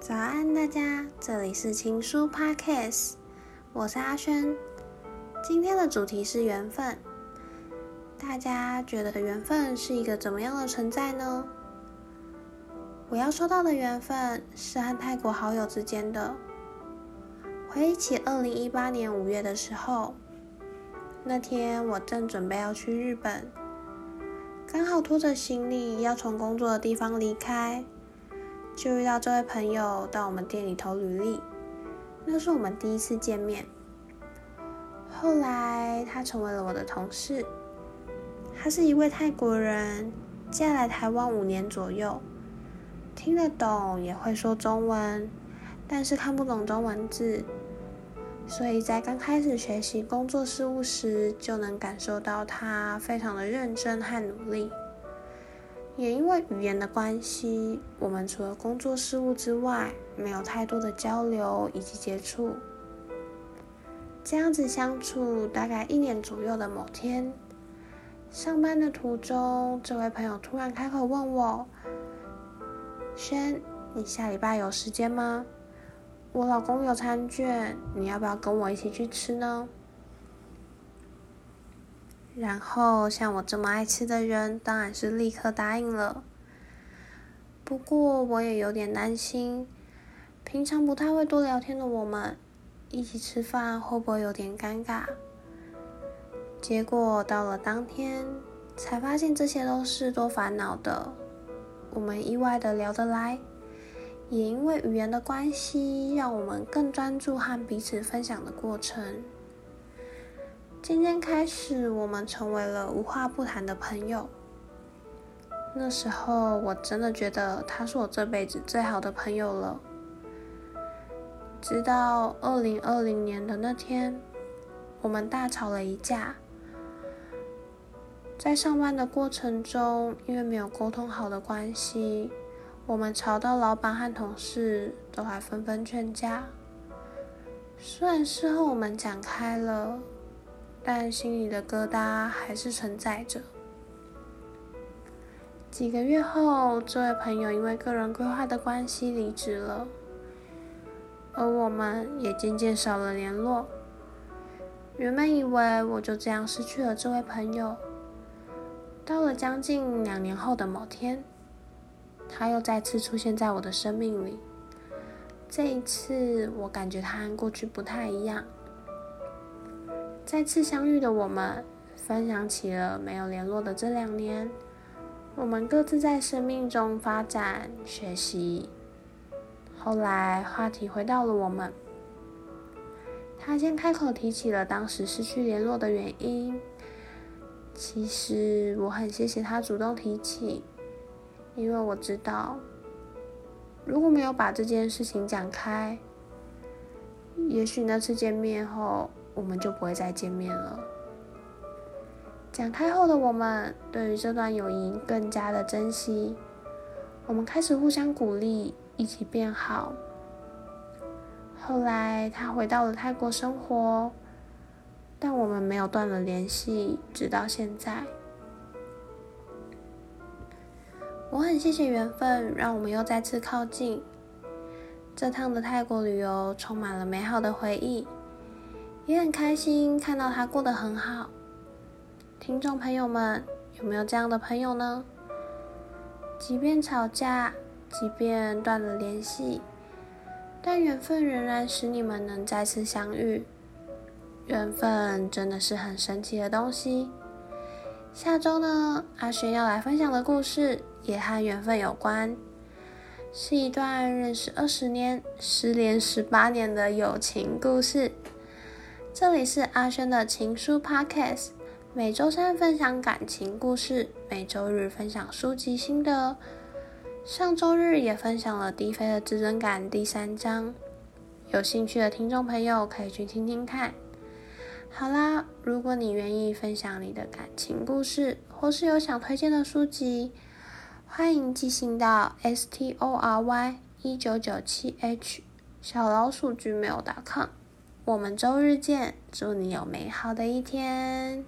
早安，大家，这里是情书 Podcast，我是阿轩。今天的主题是缘分。大家觉得缘分是一个怎么样的存在呢？我要说到的缘分是和泰国好友之间的。回忆起二零一八年五月的时候，那天我正准备要去日本，刚好拖着行李要从工作的地方离开。就遇到这位朋友到我们店里投履历，那是我们第一次见面。后来他成为了我的同事，他是一位泰国人，嫁来台湾五年左右，听得懂也会说中文，但是看不懂中文字，所以在刚开始学习工作事务时，就能感受到他非常的认真和努力。也因为语言的关系，我们除了工作事务之外，没有太多的交流以及接触。这样子相处大概一年左右的某天，上班的途中，这位朋友突然开口问我：“轩，你下礼拜有时间吗？我老公有餐券，你要不要跟我一起去吃呢？”然后，像我这么爱吃的人，当然是立刻答应了。不过，我也有点担心，平常不太会多聊天的我们，一起吃饭会不会有点尴尬？结果到了当天，才发现这些都是多烦恼的。我们意外的聊得来，也因为语言的关系，让我们更专注和彼此分享的过程。渐渐开始，我们成为了无话不谈的朋友。那时候，我真的觉得他是我这辈子最好的朋友了。直到二零二零年的那天，我们大吵了一架。在上班的过程中，因为没有沟通好的关系，我们吵到老板和同事都还纷纷劝架。虽然事后我们讲开了。但心里的疙瘩还是存在着。几个月后，这位朋友因为个人规划的关系离职了，而我们也渐渐少了联络。原本以为我就这样失去了这位朋友，到了将近两年后的某天，他又再次出现在我的生命里。这一次，我感觉他和过去不太一样。再次相遇的我们，分享起了没有联络的这两年，我们各自在生命中发展、学习。后来话题回到了我们，他先开口提起了当时失去联络的原因。其实我很谢谢他主动提起，因为我知道，如果没有把这件事情讲开，也许那次见面后。我们就不会再见面了。讲开后的我们，对于这段友谊更加的珍惜。我们开始互相鼓励，一起变好。后来他回到了泰国生活，但我们没有断了联系，直到现在。我很谢谢缘分，让我们又再次靠近。这趟的泰国旅游充满了美好的回忆。也很开心看到他过得很好。听众朋友们，有没有这样的朋友呢？即便吵架，即便断了联系，但缘分仍然使你们能再次相遇。缘分真的是很神奇的东西。下周呢，阿轩要来分享的故事也和缘分有关，是一段认识二十年、失联十八年的友情故事。这里是阿轩的情书 Podcast，每周三分享感情故事，每周日分享书籍心得。上周日也分享了低飞的自尊感第三章，有兴趣的听众朋友可以去听听看。好啦，如果你愿意分享你的感情故事，或是有想推荐的书籍，欢迎寄信到 s t o r y 一九九七 h 小老鼠 gmail.com。我们周日见，祝你有美好的一天。